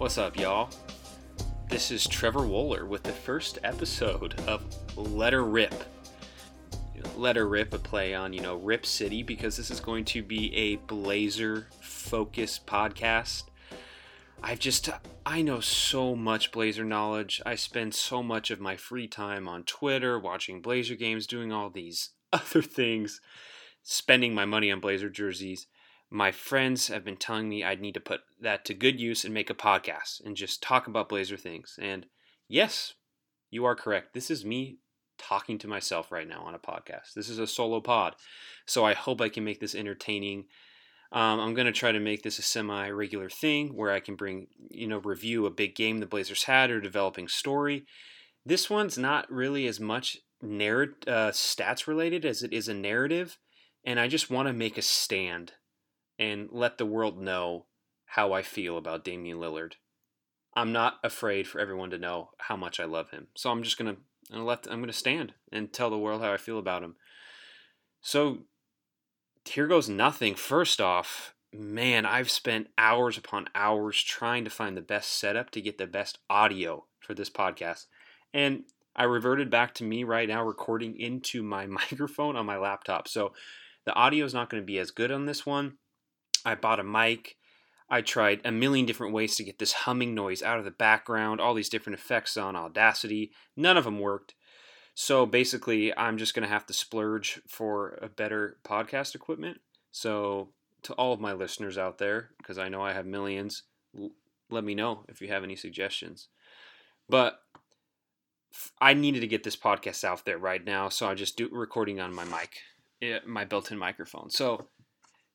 What's up, y'all? This is Trevor Wohler with the first episode of Letter Rip. Letter Rip, a play on, you know, Rip City, because this is going to be a Blazer focused podcast. I've just, I know so much Blazer knowledge. I spend so much of my free time on Twitter, watching Blazer games, doing all these other things, spending my money on Blazer jerseys my friends have been telling me I'd need to put that to good use and make a podcast and just talk about Blazer things. And yes, you are correct. This is me talking to myself right now on a podcast. This is a solo pod. So I hope I can make this entertaining. Um, I'm going to try to make this a semi regular thing where I can bring, you know, review a big game the Blazers had or developing story. This one's not really as much narrative uh, stats related as it is a narrative. And I just want to make a stand and let the world know how I feel about Damian Lillard. I'm not afraid for everyone to know how much I love him. So I'm just gonna, I'm let I'm gonna stand and tell the world how I feel about him. So here goes nothing. First off, man, I've spent hours upon hours trying to find the best setup to get the best audio for this podcast. And I reverted back to me right now recording into my microphone on my laptop. So the audio is not going to be as good on this one. I bought a mic. I tried a million different ways to get this humming noise out of the background, all these different effects on Audacity. None of them worked. So basically, I'm just going to have to splurge for a better podcast equipment. So, to all of my listeners out there, because I know I have millions, let me know if you have any suggestions. But I needed to get this podcast out there right now, so I just do recording on my mic, eh, my built-in microphone. So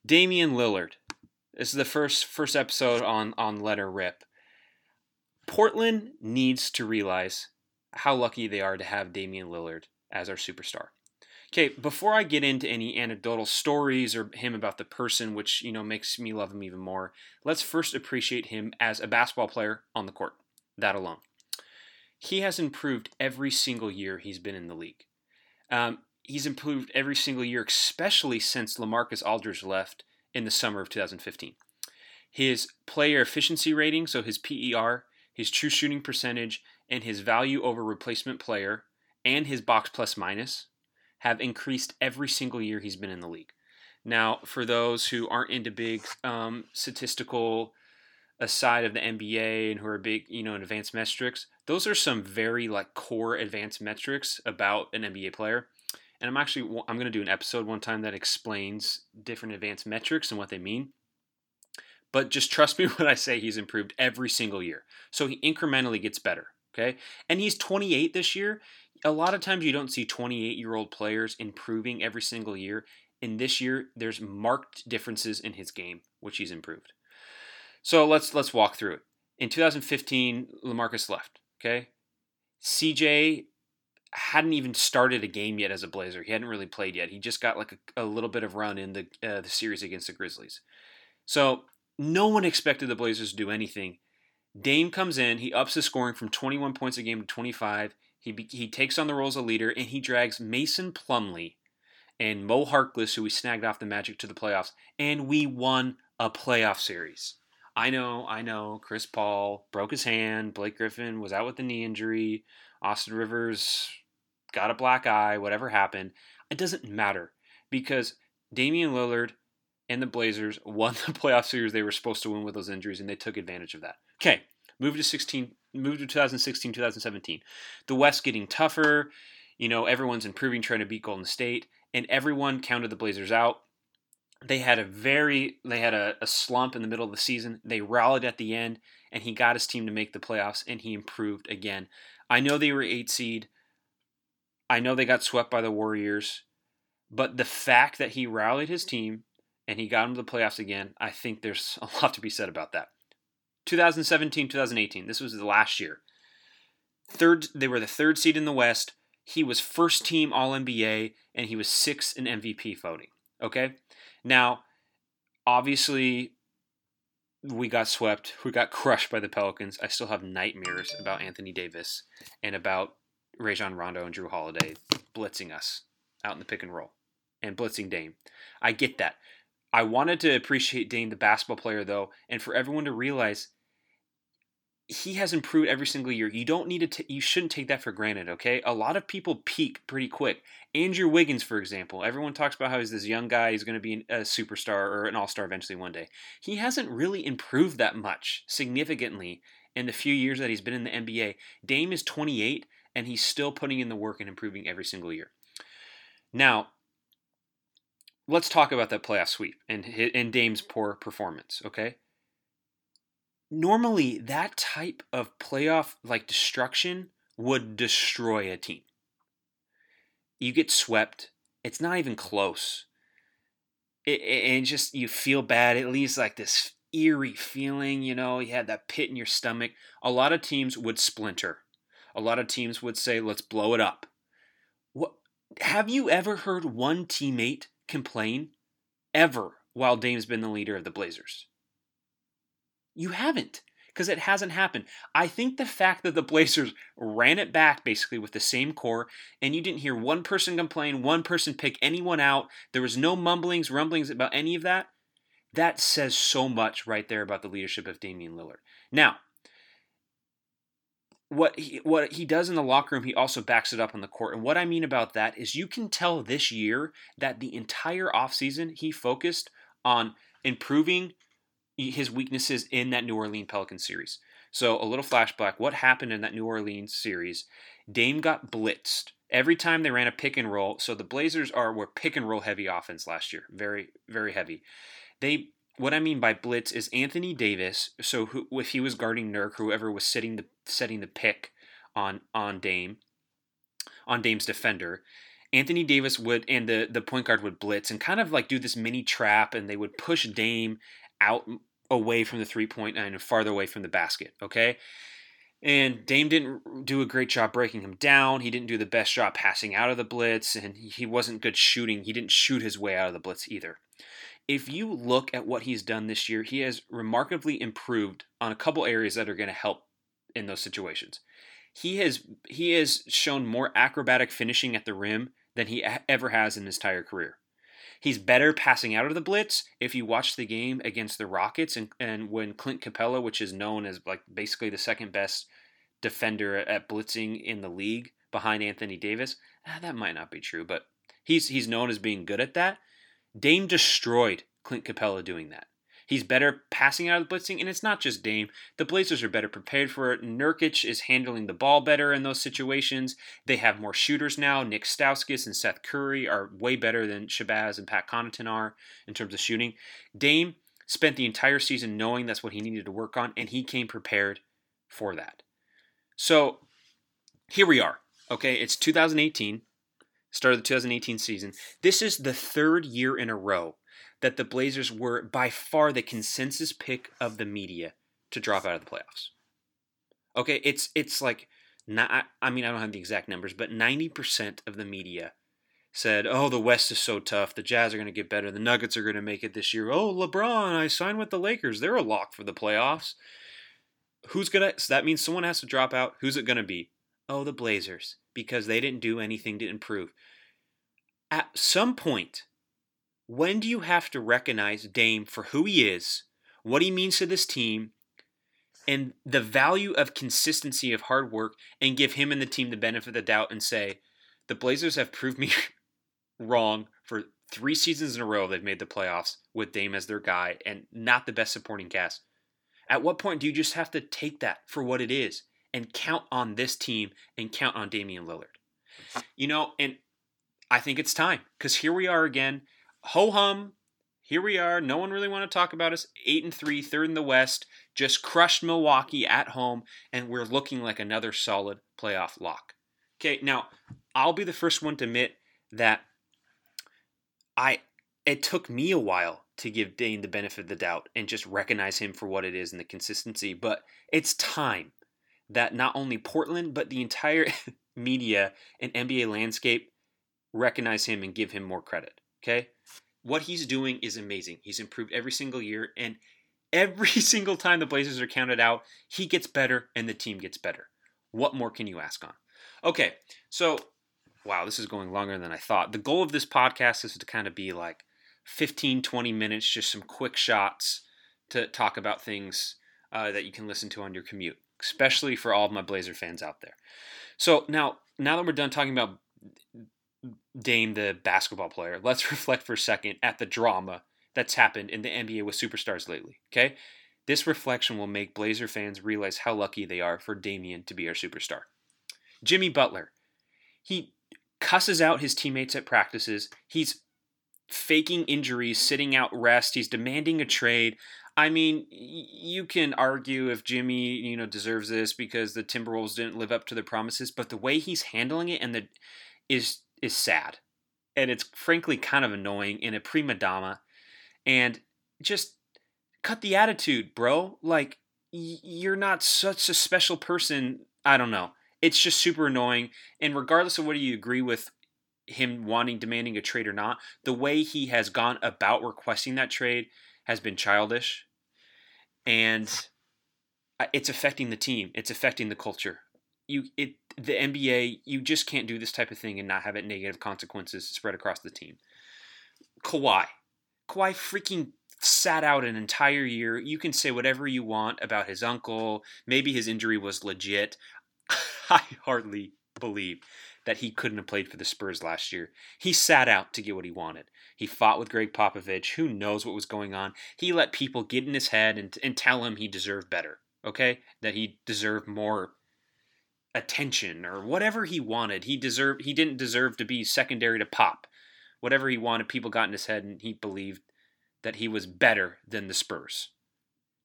Damian Lillard. This is the first first episode on on Letter Rip. Portland needs to realize how lucky they are to have Damian Lillard as our superstar. Okay, before I get into any anecdotal stories or him about the person, which you know makes me love him even more, let's first appreciate him as a basketball player on the court. That alone, he has improved every single year he's been in the league. Um, he's improved every single year, especially since Lamarcus Aldridge left in the summer of 2015. His player efficiency rating, so his PER, his true shooting percentage, and his value over replacement player, and his box plus minus have increased every single year he's been in the league. Now, for those who aren't into big um, statistical aside of the NBA and who are big, you know, in advanced metrics, those are some very like core advanced metrics about an NBA player and I'm actually I'm going to do an episode one time that explains different advanced metrics and what they mean. But just trust me when I say he's improved every single year. So he incrementally gets better, okay? And he's 28 this year. A lot of times you don't see 28-year-old players improving every single year. In this year, there's marked differences in his game, which he's improved. So let's let's walk through it. In 2015, LaMarcus left, okay? CJ hadn't even started a game yet as a Blazer. He hadn't really played yet. He just got like a, a little bit of run in the uh, the series against the Grizzlies. So no one expected the Blazers to do anything. Dame comes in, he ups his scoring from 21 points a game to 25. He he takes on the role as a leader and he drags Mason Plumlee and Mo Harkless, who we snagged off the Magic, to the playoffs, and we won a playoff series. I know, I know. Chris Paul broke his hand. Blake Griffin was out with a knee injury. Austin Rivers got a black eye, whatever happened, it doesn't matter because Damian Lillard and the Blazers won the playoff series they were supposed to win with those injuries, and they took advantage of that. Okay, move to 16, move to 2016, 2017. The West getting tougher. You know, everyone's improving, trying to beat Golden State, and everyone counted the Blazers out. They had a very, they had a, a slump in the middle of the season. They rallied at the end, and he got his team to make the playoffs, and he improved again. I know they were eight seed. I know they got swept by the Warriors, but the fact that he rallied his team and he got them to the playoffs again, I think there's a lot to be said about that. 2017, 2018, this was the last year. Third, they were the third seed in the West. He was first team All NBA and he was sixth in MVP voting. Okay, now obviously we got swept. We got crushed by the Pelicans. I still have nightmares about Anthony Davis and about Rajon Rondo and Jrue Holiday blitzing us out in the pick and roll and blitzing Dame. I get that. I wanted to appreciate Dame, the basketball player, though, and for everyone to realize he has improved every single year. You don't need to. T- you shouldn't take that for granted. Okay, a lot of people peak pretty quick. Andrew Wiggins, for example, everyone talks about how he's this young guy. He's going to be a superstar or an all-star eventually one day. He hasn't really improved that much significantly in the few years that he's been in the NBA. Dame is 28, and he's still putting in the work and improving every single year. Now, let's talk about that playoff sweep and and Dame's poor performance. Okay normally that type of playoff like destruction would destroy a team. You get swept. It's not even close. It, it, just you feel bad. It leaves like this eerie feeling. You know, you had that pit in your stomach. A lot of teams would splinter. A lot of teams would say, "Let's blow it up." What have you ever heard one teammate complain ever while Dame's been the leader of the Blazers? You haven't because it hasn't happened. I think the fact that the Blazers ran it back basically with the same core and you didn't hear one person complain, one person pick anyone out, there was no mumblings, rumblings about any of that, that says so much right there about the leadership of Damian Lillard. Now, what he, what he does in the locker room, he also backs it up on the court. And what I mean about that is you can tell this year that the entire offseason he focused on improving his weaknesses in that New Orleans Pelican series. So a little flashback: what happened in that New Orleans series? Dame got blitzed every time they ran a pick and roll. So the Blazers are were pick and roll heavy offense last year, very very heavy. They what I mean by blitz is Anthony Davis. So who, if he was guarding Nurk, whoever was sitting the setting the pick on on Dame, on Dame's defender, Anthony Davis would and the the point guard would blitz and kind of like do this mini trap, and they would push Dame out away from the three point line and farther away from the basket. Okay. And Dame didn't do a great job breaking him down. He didn't do the best job passing out of the blitz, and he wasn't good shooting. He didn't shoot his way out of the blitz either. If you look at what he's done this year, he has remarkably improved on a couple areas that are going to help in those situations. He has he has shown more acrobatic finishing at the rim than he ever has in his entire career. He's better passing out of the blitz. If you watch the game against the Rockets and, and when Clint Capela, which is known as like basically the second best defender at blitzing in the league behind Anthony Davis, ah, that might not be true, but he's he's known as being good at that. Dame destroyed Clint Capela doing that. He's better passing out of the blitzing, and it's not just Dame. The Blazers are better prepared for it. Nurkic is handling the ball better in those situations. They have more shooters now. Nick Stauskas and Seth Curry are way better than Shabazz and Pat Connaughton are in terms of shooting. Dame spent the entire season knowing that's what he needed to work on, and he came prepared for that. So here we are. Okay, it's 2018, start of the 2018 season. This is the third year in a row that the Blazers were by far the consensus pick of the media to drop out of the playoffs. Okay, it's it's like not, I mean I don't have the exact numbers, but 90% of the media said, "Oh, the West is so tough. The Jazz are going to get better. The Nuggets are going to make it this year. Oh, LeBron, I signed with the Lakers. They're a lock for the playoffs." Who's going to so that means someone has to drop out. Who's it going to be? Oh, the Blazers because they didn't do anything to improve. At some point, when do you have to recognize Dame for who he is, what he means to this team, and the value of consistency of hard work, and give him and the team the benefit of the doubt and say, the Blazers have proved me wrong for three seasons in a row. They've made the playoffs with Dame as their guy and not the best supporting cast. At what point do you just have to take that for what it is and count on this team and count on Damian Lillard? You know, and I think it's time because here we are again ho hum. Here we are. No one really want to talk about us. Eight and three, third in the West. Just crushed Milwaukee at home, and we're looking like another solid playoff lock. Okay, now I'll be the first one to admit that I it took me a while to give Dame the benefit of the doubt and just recognize him for what it is and the consistency. But it's time that not only Portland but the entire media and NBA landscape recognize him and give him more credit. Okay? What he's doing is amazing. He's improved every single year, and every single time the Blazers are counted out, he gets better and the team gets better. What more can you ask on? Okay, so wow, this is going longer than I thought. The goal of this podcast is to kind of be like 15, 20 minutes, just some quick shots to talk about things uh, that you can listen to on your commute. Especially for all of my Blazer fans out there. So now, now that we're done talking about Dame, the basketball player, let's reflect for a second at the drama that's happened in the NBA with superstars lately. Okay, this reflection will make Blazer fans realize how lucky they are for Damian to be our superstar. Jimmy Butler, he cusses out his teammates at practices. He's faking injuries, sitting out rest. He's demanding a trade. I mean, you can argue if Jimmy, you know, deserves this because the Timberwolves didn't live up to their promises, but the way he's handling it and the is is sad. And it's frankly kind of annoying in a prima donna. And just cut the attitude, bro. Like you're not such a special person. I don't know. It's just super annoying. And regardless of whether you agree with him wanting demanding a trade or not, the way he has gone about requesting that trade has been childish, and uh, it's affecting the team. It's affecting the culture. You it the NBA. You just can't do this type of thing and not have it negative consequences spread across the team. Kawhi, Kawhi freaking sat out an entire year. You can say whatever you want about his uncle. Maybe his injury was legit. I hardly believe that he couldn't have played for the Spurs last year. He sat out to get what he wanted. He fought with Gregg Popovich. Who knows what was going on? He let people get in his head and, and tell him he deserved better, okay? That he deserved more attention or whatever he wanted. He deserved he didn't deserve to be secondary to Pop. Whatever he wanted, people got in his head and he believed that he was better than the Spurs.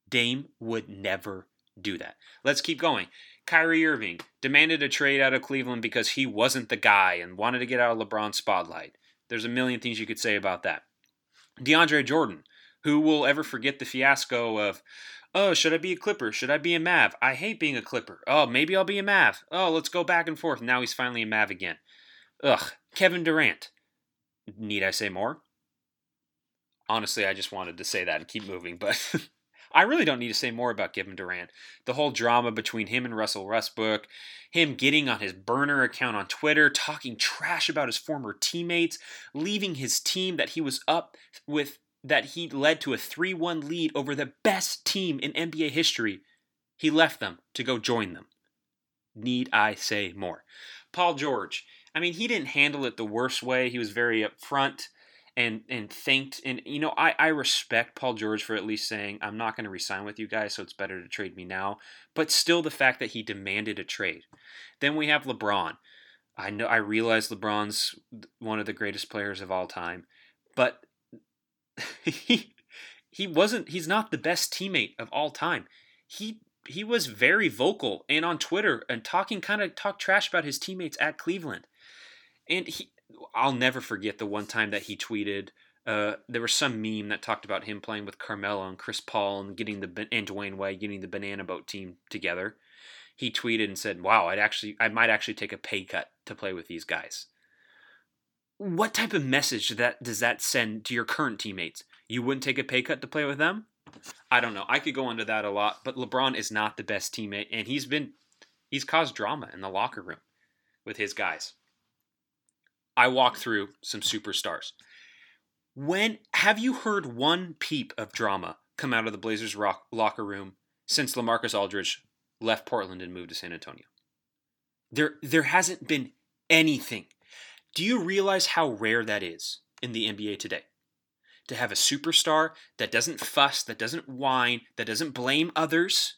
Dame would never do that. Let's keep going. Kyrie Irving demanded a trade out of Cleveland because he wasn't the guy and wanted to get out of LeBron's spotlight. There's a million things you could say about that. DeAndre Jordan, who will ever forget the fiasco of, oh, should I be a Clipper? Should I be a Mav? I hate being a Clipper. Oh, maybe I'll be a Mav. Oh, let's go back and forth. Now he's finally a Mav again. Ugh. Kevin Durant. Need I say more? Honestly, I just wanted to say that and keep moving, but I really don't need to say more about Kevin Durant. The whole drama between him and Russell Westbrook, him getting on his burner account on Twitter, talking trash about his former teammates, leaving his team that he was up with, that he led to a 3 1 lead over the best team in NBA history. He left them to go join them. Need I say more? Paul George. I mean, he didn't handle it the worst way. He was very upfront and and thanked and you know I, I respect Paul George for at least saying I'm not going to resign with you guys so it's better to trade me now but still the fact that he demanded a trade. Then we have LeBron. I know I realize LeBron's one of the greatest players of all time but he he wasn't he's not the best teammate of all time. He he was very vocal and on Twitter and talking kind of talk trash about his teammates at Cleveland. And he I'll never forget the one time that he tweeted. Uh, there was some meme that talked about him playing with Carmelo and Chris Paul and getting the and Dwyane Wade getting the Banana Boat team together. He tweeted and said, "Wow, I'd actually, I might actually take a pay cut to play with these guys." What type of message that does that send to your current teammates? You wouldn't take a pay cut to play with them? I don't know. I could go into that a lot, but LeBron is not the best teammate, and he's been he's caused drama in the locker room with his guys. I walk through some superstars. When have you heard one peep of drama come out of the Blazers rock, locker room since LaMarcus Aldridge left Portland and moved to San Antonio? There there hasn't been anything. Do you realize how rare that is in the NBA today? To have a superstar that doesn't fuss, that doesn't whine, that doesn't blame others,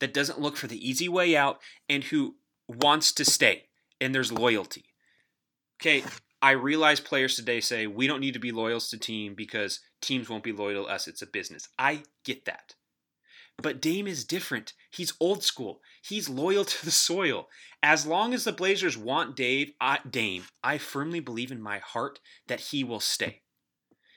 that doesn't look for the easy way out, and who wants to stay, and there's loyalty okay, I realize players today say we don't need to be loyal to team because teams won't be loyal to us. It's a business. I get that. But Dame is different. He's old school. He's loyal to the soil. As long as the Blazers want Dave, I, Dame, I firmly believe in my heart that he will stay.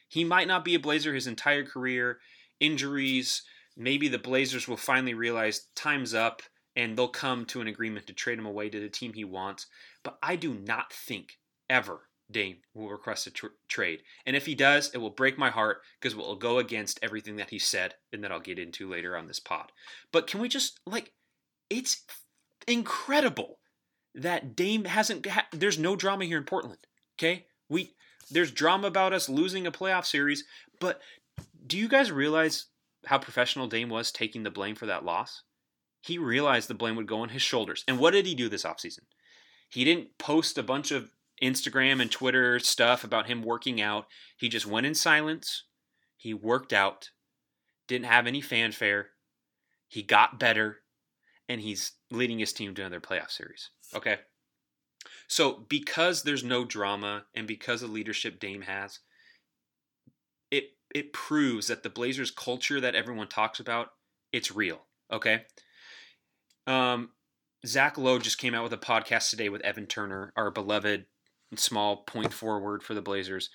He might not be a Blazer his entire career. Injuries, maybe the Blazers will finally realize time's up and they'll come to an agreement to trade him away to the team he wants. But I do not think ever Dame will request a tr- trade. And if he does, it will break my heart because it will go against everything that he said and that I'll get into later on this pod. But can we just, like, it's incredible that Dame hasn't, ha- there's no drama here in Portland, okay? We, there's drama about us losing a playoff series, but do you guys realize how professional Dame was taking the blame for that loss? he realized the blame would go on his shoulders. And what did he do this offseason? He didn't post a bunch of Instagram and Twitter stuff about him working out. He just went in silence. He worked out, didn't have any fanfare. He got better, and he's leading his team to another playoff series. Okay. So, because there's no drama and because of leadership Dame has, it it proves that the Blazers culture that everyone talks about, it's real. Okay. Um, Zach Lowe just came out with a podcast today with Evan Turner, our beloved small point forward for the Blazers.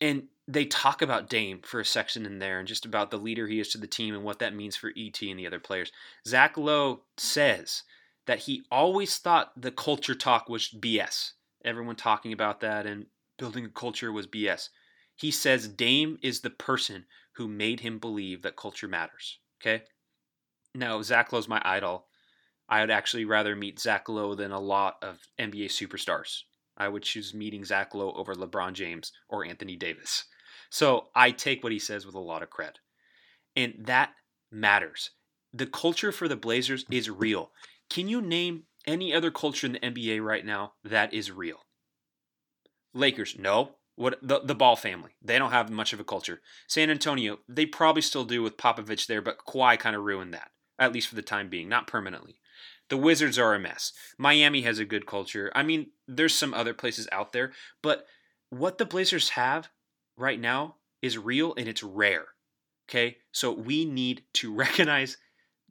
And they talk about Dame for a section in there and just about the leader he is to the team and what that means for ET and the other players. Zach Lowe says that he always thought the culture talk was BS. Everyone talking about that and building a culture was BS. He says Dame is the person who made him believe that culture matters. Okay? Now, Zach Lowe's my idol. I would actually rather meet Zach Lowe than a lot of NBA superstars. I would choose meeting Zach Lowe over LeBron James or Anthony Davis. So I take what he says with a lot of cred. And that matters. The culture for the Blazers is real. Can you name any other culture in the NBA right now that is real? Lakers, no. What the the Ball family? They don't have much of a culture. San Antonio, they probably still do with Popovich there, but Kawhi kind of ruined that, at least for the time being, not permanently. The Wizards are a mess. Miami has a good culture. I mean, there's some other places out there, but what the Blazers have right now is real and it's rare. Okay? So we need to recognize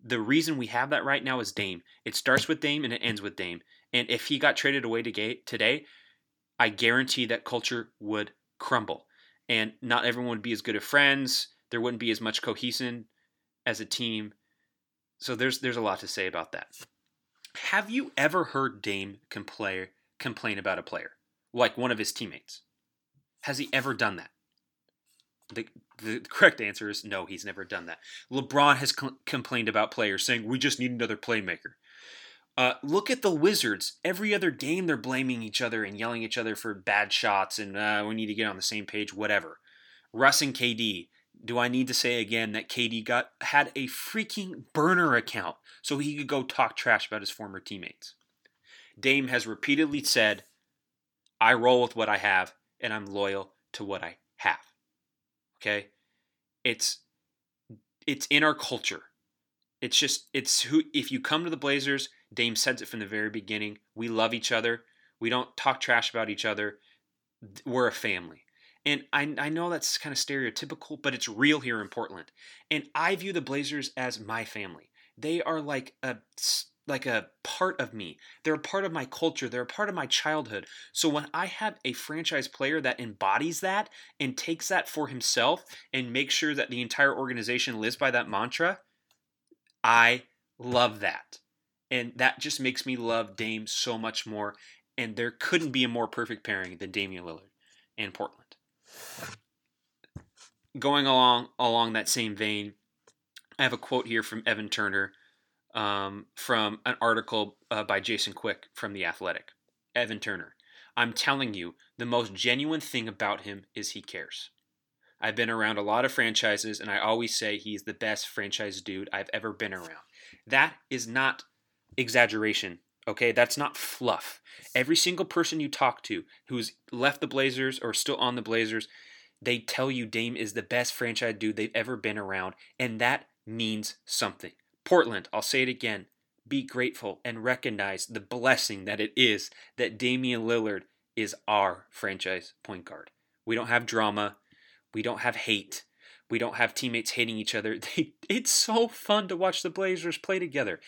the reason we have that right now is Dame. It starts with Dame and it ends with Dame. And if he got traded away today, I guarantee that culture would crumble. And not everyone would be as good of friends. There wouldn't be as much cohesion as a team. So there's there's a lot to say about that. Have you ever heard Dame complain complain about a player, like one of his teammates? Has he ever done that? The, the correct answer is no, he's never done that. LeBron has cl- complained about players, saying, We just need another playmaker. Uh, look at the Wizards. Every other game, they're blaming each other and yelling each other for bad shots and uh, we need to get on the same page, whatever. Russ and KD. Do I need to say again that KD got had a freaking burner account so he could go talk trash about his former teammates? Dame has repeatedly said, I roll with what I have and I'm loyal to what I have. Okay? It's it's in our culture. It's just it's who if you come to the Blazers, Dame says it from the very beginning. We love each other. We don't talk trash about each other. We're a family. And I, I know that's kind of stereotypical, but it's real here in Portland. And I view the Blazers as my family. They are like a like a part of me. They're a part of my culture. They're a part of my childhood. So when I have a franchise player that embodies that and takes that for himself and makes sure that the entire organization lives by that mantra, I love that. And that just makes me love Dame so much more. And there couldn't be a more perfect pairing than Damian Lillard and Portland. Going along along that same vein, I have a quote here from Evan Turner um, from an article uh, by Jason Quick from The Athletic. Evan Turner. I'm telling you, the most genuine thing about him is he cares. I've been around a lot of franchises, and I always say he's the best franchise dude I've ever been around. That is not exaggeration, okay? That's not fluff. Every single person you talk to who's left the Blazers or still on the Blazers, they tell you Dame is the best franchise dude they've ever been around, and that means something. Portland, I'll say it again. Be grateful and recognize the blessing that it is that Damian Lillard is our franchise point guard. We don't have drama. We don't have hate. We don't have teammates hating each other. it's so fun to watch the Blazers play together.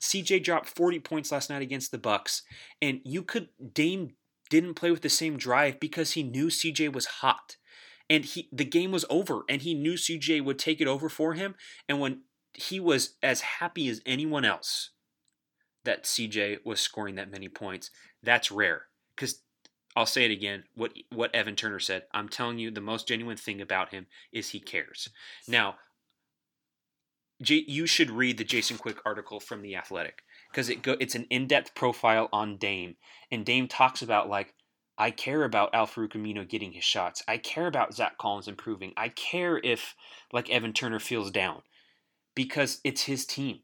CJ dropped 40 points last night against the Bucks, and you could Dame didn't play with the same drive because he knew CJ was hot. And he the game was over and he knew CJ would take it over for him and when he was as happy as anyone else that CJ was scoring that many points. That's rare because I'll say it again. What what Evan Turner said. I'm telling you, the most genuine thing about him is he cares. Now, J- you should read the Jason Quick article from the Athletic because it go, it's an in-depth profile on Dame, and Dame talks about like I care about Al-Farouq Aminu getting his shots. I care about Zach Collins improving. I care if like Evan Turner feels down because it's his team.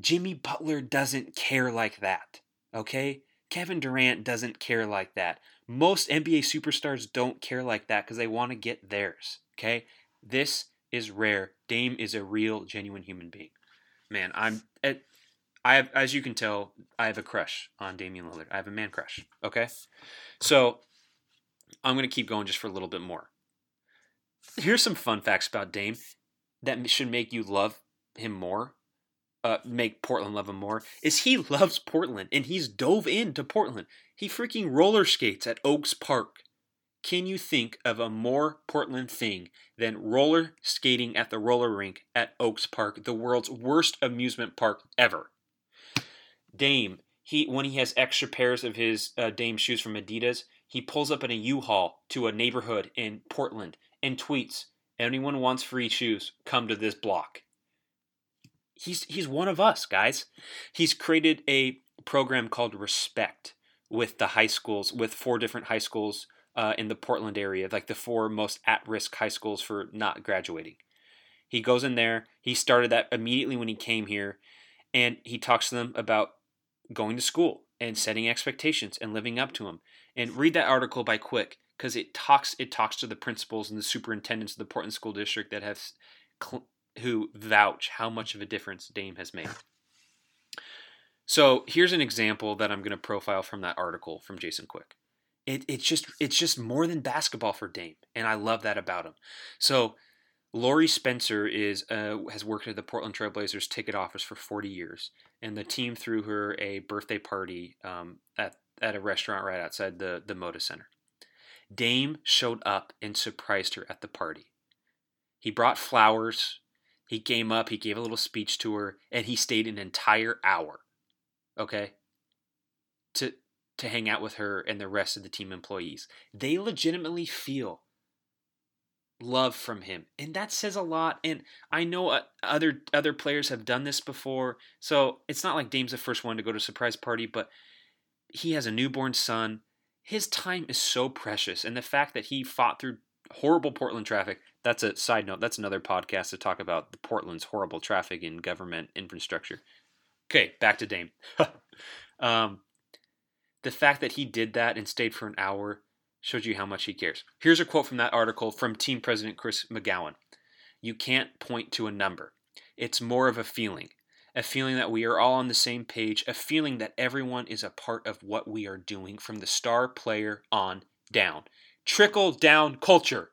Jimmy Butler doesn't care like that. Okay? Kevin Durant doesn't care like that. Most NBA superstars don't care like that because they want to get theirs. Okay? This is rare. Dame is a real, genuine human being. Man, I'm. At, I have, as you can tell, I have a crush on Damian Lillard. I have a man crush. Okay, so I'm gonna keep going just for a little bit more. Here's some fun facts about Dame that should make you love him more. Uh, make Portland love him more. Is he loves Portland and he's dove into Portland. He freaking roller skates at Oaks Park. Can you think of a more Portland thing than roller skating at the roller rink at Oaks Park, the world's worst amusement park ever? Dame, he when he has extra pairs of his uh, Dame shoes from Adidas, he pulls up in a U-Haul to a neighborhood in Portland and tweets, "Anyone wants free shoes, come to this block." He's he's one of us, guys. He's created a program called Respect with the high schools, with four different high schools uh, in the Portland area, like the four most at risk high schools for not graduating. He goes in there. He started that immediately when he came here, and he talks to them about going to school and setting expectations and living up to them. And read that article by Quick because it talks it talks to the principals and the superintendents of the Portland School District that have cl- who vouch how much of a difference Dame has made. So here's an example that I'm going to profile from that article from Jason Quick it, it's just it's just more than basketball for Dame, and I love that about him. So Laurie Spencer is uh, has worked at the Portland Trailblazers ticket office for 40 years, and the team threw her a birthday party um, at at a restaurant right outside the the Moda Center. Dame showed up and surprised her at the party. He brought flowers. He came up. He gave a little speech to her, and he stayed an entire hour. Okay. To to hang out with her and the rest of the team employees. They legitimately feel love from him and that says a lot and i know uh, other other players have done this before so it's not like dame's the first one to go to a surprise party but he has a newborn son his time is so precious and the fact that he fought through horrible portland traffic that's a side note that's another podcast to talk about the portland's horrible traffic and government infrastructure okay back to dame um, the fact that he did that and stayed for an hour shows you how much he cares. Here's a quote from that article from team president Chris McGowan You can't point to a number, it's more of a feeling. A feeling that we are all on the same page, a feeling that everyone is a part of what we are doing from the star player on down. Trickle down culture.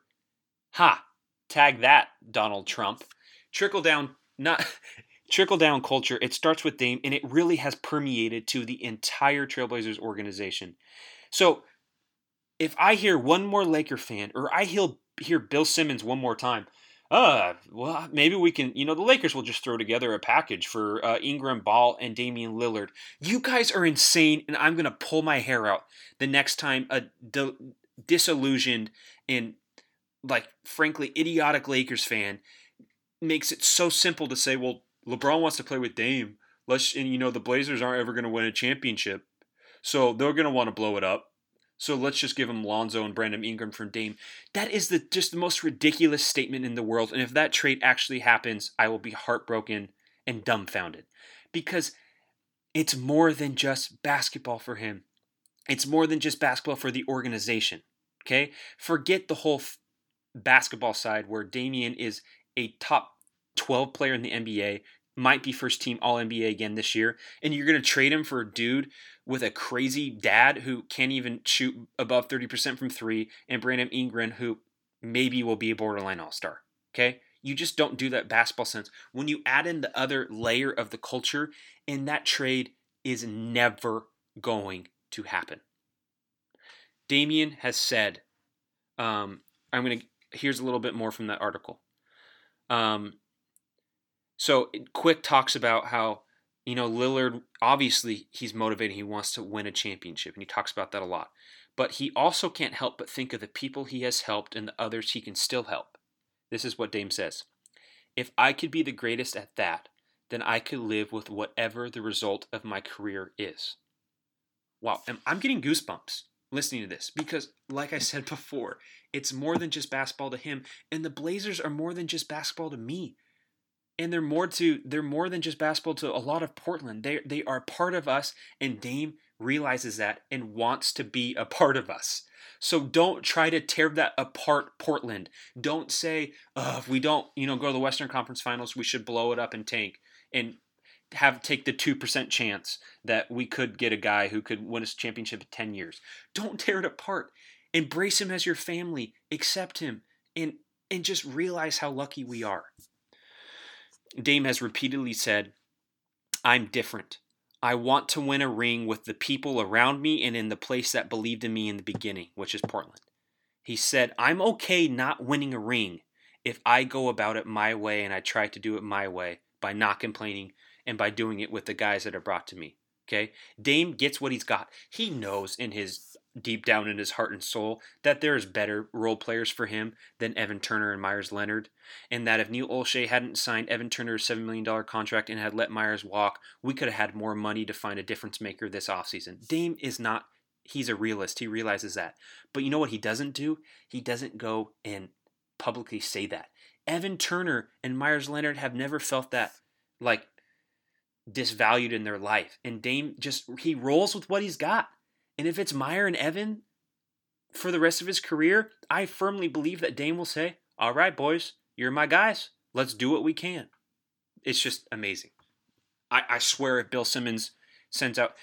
Ha! Tag that, Donald Trump. Trickle down, not trickle down culture, it starts with Dame and it really has permeated to the entire Trailblazers organization. So if I hear one more Laker fan or I hear, hear Bill Simmons one more time, uh, well, maybe we can, you know, the Lakers will just throw together a package for uh, Ingram Ball and Damian Lillard. You guys are insane, and I'm going to pull my hair out the next time a di- disillusioned and, like, frankly, idiotic Lakers fan makes it so simple to say, well, LeBron wants to play with Dame. Let's and you know the Blazers aren't ever going to win a championship, so they're going to want to blow it up. So let's just give him Lonzo and Brandon Ingram from Dame. That is the just the most ridiculous statement in the world. And if that trade actually happens, I will be heartbroken and dumbfounded because it's more than just basketball for him. It's more than just basketball for the organization. Okay, forget the whole basketball side where Damian is a top 12 player in the NBA, might be first team All NBA again this year, and you're going to trade him for a dude with a crazy dad who can't even shoot above 30% from three, and Brandon Ingram, who maybe will be a borderline All Star. Okay? You just don't do that basketball sense. When you add in the other layer of the culture, and that trade is never going to happen. Damian has said, um, I'm going to, here's a little bit more from that article. Um, so Quick talks about how you know Lillard obviously he's motivated. He wants to win a championship, and he talks about that a lot. But he also can't help but think of the people he has helped and the others he can still help. This is what Dame says: If I could be the greatest at that, then I could live with whatever the result of my career is. Wow, I'm getting goosebumps listening to this because, like I said before, it's more than just basketball to him, and the Blazers are more than just basketball to me. and they're more to they're more than just basketball to a lot of Portland. They they are part of us, and Dame realizes that and wants to be a part of us. So don't try to tear that apart, Portland. Don't say, if we don't, you know, go to the Western Conference Finals, we should blow it up and tank and have take the two percent chance that we could get a guy who could win a championship in ten years. Don't tear it apart. Embrace him as your family. Accept him, and and just realize how lucky we are. Dame has repeatedly said, I'm different. I want to win a ring with the people around me and in the place that believed in me in the beginning, which is Portland. He said, I'm okay not winning a ring if I go about it my way and I try to do it my way by not complaining and by doing it with the guys that are brought to me. Okay? Dame gets what he's got. He knows in his deep down in his heart and soul that there's better role players for him than Evan Turner and Meyers Leonard, and that if Neil Olshey hadn't signed Evan Turner's $7 million contract and had let Meyers walk, we could have had more money to find a difference maker this offseason. Dame is not, he's a realist. He realizes that. But you know what he doesn't do? He doesn't go and publicly say that. Evan Turner and Meyers Leonard have never felt that, like, disvalued in their life. And Dame just, he rolls with what he's got. And if it's Meyer and Evan for the rest of his career, I firmly believe that Dame will say, All right, boys, you're my guys. Let's do what we can. It's just amazing. I, I swear if Bill Simmons sends out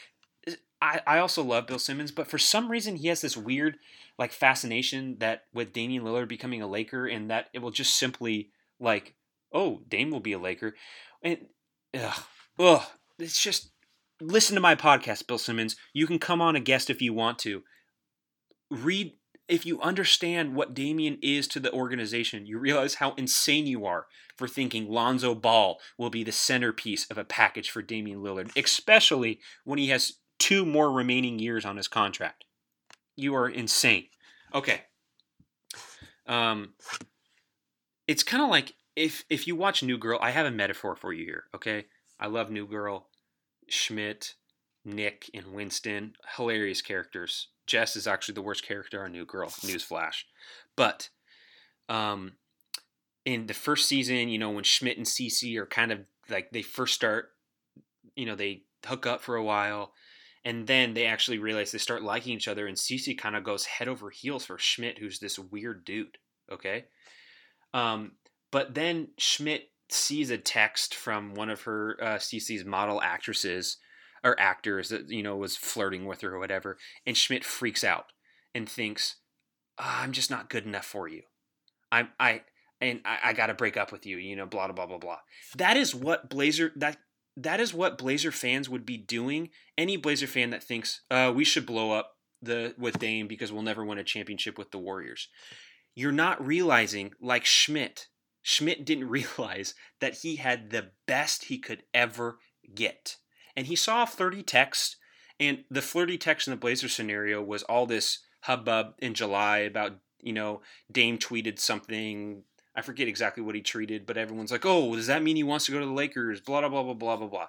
I, I also love Bill Simmons, but for some reason he has this weird like fascination that with Damian Lillard becoming a Laker and that it will just simply like, oh, Dame will be a Laker. And ugh, ugh, it's just listen to my podcast, Bill Simmons. You can come on a guest if you want to. Read if you understand what Damian is to the organization, you realize how insane you are for thinking Lonzo Ball will be the centerpiece of a package for Damian Lillard, especially when he has two more remaining years on his contract. You are insane. Okay. Um, it's kind of like if if you watch New Girl, I have a metaphor for you here. Okay, I love New Girl. Schmidt, Nick, and Winston, hilarious characters. Jess is actually the worst character on New Girl. Newsflash, but um, in the first season, you know, when Schmidt and Cece are kind of like they first start, you know, they hook up for a while, and then they actually realize they start liking each other, and Cece kind of goes head over heels for Schmidt, who's this weird dude. Okay, um, but then Schmidt sees a text from one of her uh, Cece's model actresses or actors that you know was flirting with her or whatever, and Schmidt freaks out and thinks, oh, "I'm just not good enough for you. I'm I." And I, I got to break up with you, you know, blah blah blah blah. That is what Blazer that that is what Blazer fans would be doing. Any Blazer fan that thinks uh, we should blow up the with Dame because we'll never win a championship with the Warriors, you're not realizing, like Schmidt, Schmidt didn't realize that he had the best he could ever get. And he saw a flirty text, and the flirty text in the Blazer scenario was all this hubbub in July about, you know, Dame tweeted something. I forget exactly what he tweeted, but everyone's like, oh, does that mean he wants to go to the Lakers? Blah, blah, blah, blah, blah, blah, blah.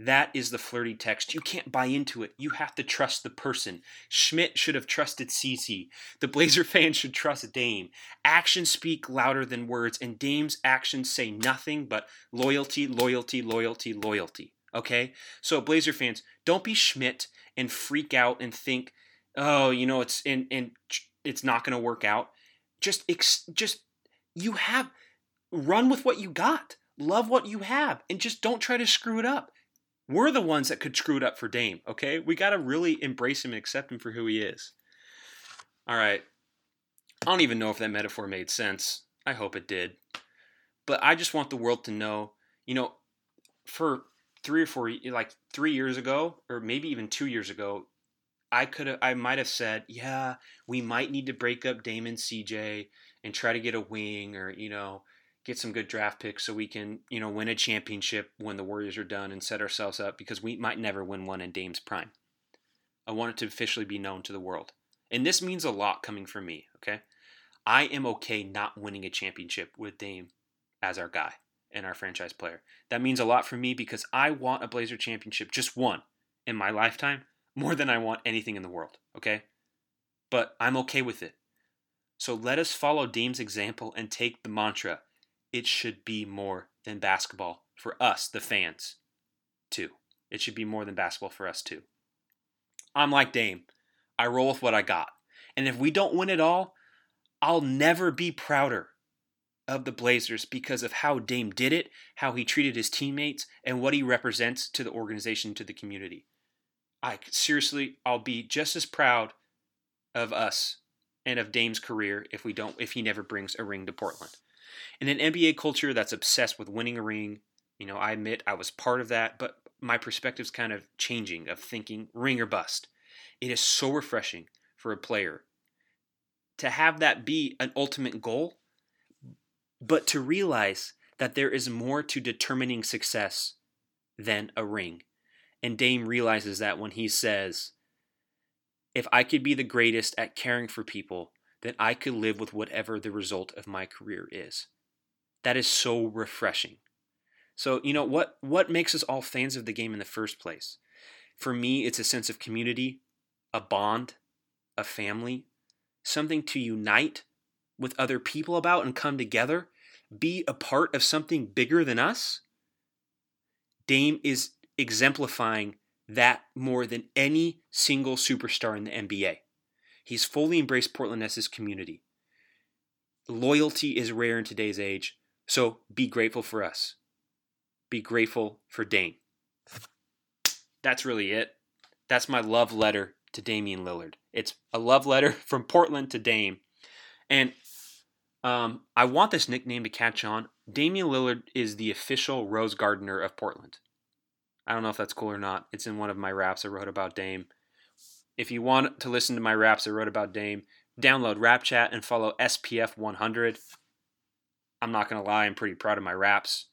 That is the flirty text. You can't buy into it. You have to trust the person. Schmidt should have trusted Cece. The Blazer fans should trust Dame. Actions speak louder than words, and Dame's actions say nothing but loyalty, loyalty, loyalty, loyalty. Okay? So, Blazer fans, don't be Schmidt and freak out and think, oh, you know, it's and, and it's not going to work out. Just, ex- just, you have, run with what you got. Love what you have, and just don't try to screw it up we're the ones that could screw it up for Dame, okay? We got to really embrace him and accept him for who he is. All right. I don't even know if that metaphor made sense. I hope it did. But I just want the world to know, you know, for three or four, like three years ago, or maybe even two years ago, I could have, I might have said, yeah, we might need to break up Damon CJ and try to get a wing, or you know, get some good draft picks so we can, you know, win a championship when the Warriors are done and set ourselves up because we might never win one in Dame's prime. I want it to officially be known to the world. And this means a lot coming from me, okay? I am okay not winning a championship with Dame as our guy and our franchise player. That means a lot for me because I want a Blazer championship, just one, in my lifetime, more than I want anything in the world, okay? But I'm okay with it. So let us follow Dame's example and take the mantra it should be more than basketball for us, the fans, too. It should be more than basketball for us, too. I'm like Dame. I roll with what I got. And if we don't win it all, I'll never be prouder of the Blazers because of how Dame did it, how he treated his teammates, and what he represents to the organization, to the community. I seriously, I'll be just as proud of us and of Dame's career if we don't, if he never brings a ring to Portland. In an NBA culture that's obsessed with winning a ring, you know, I admit I was part of that, but my perspective's kind of changing of thinking ring or bust. It is so refreshing for a player to have that be an ultimate goal, but to realize that there is more to determining success than a ring. And Dame realizes that when he says, if I could be the greatest at caring for people, then I could live with whatever the result of my career is. That is so refreshing. So, you know, what what makes us all fans of the game in the first place? For me, it's a sense of community, a bond, a family, something to unite with other people about and come together, be a part of something bigger than us, Dame is exemplifying that more than any single superstar in the NBA. He's fully embraced Portland as his community. Loyalty is rare in today's age, so be grateful for us. Be grateful for Dame. That's really it. That's my love letter to Damian Lillard. It's a love letter from Portland to Dame. And um, I want this nickname to catch on. Damian Lillard is the official Rose Gardener of Portland. I don't know if that's cool or not. It's in one of my raps I wrote about Dame. If you want to listen to my raps I wrote about Dame, download Rap Chat and follow SPF 100. I'm not going to lie, I'm pretty proud of my raps.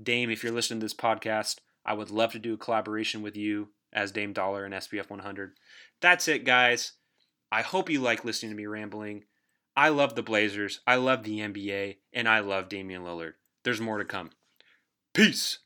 Dame, if you're listening to this podcast, I would love to do a collaboration with you as Dame Dollar and SPF 100. That's it, guys. I hope you like listening to me rambling. I love the Blazers, I love the NBA, and I love Damian Lillard. There's more to come. Peace.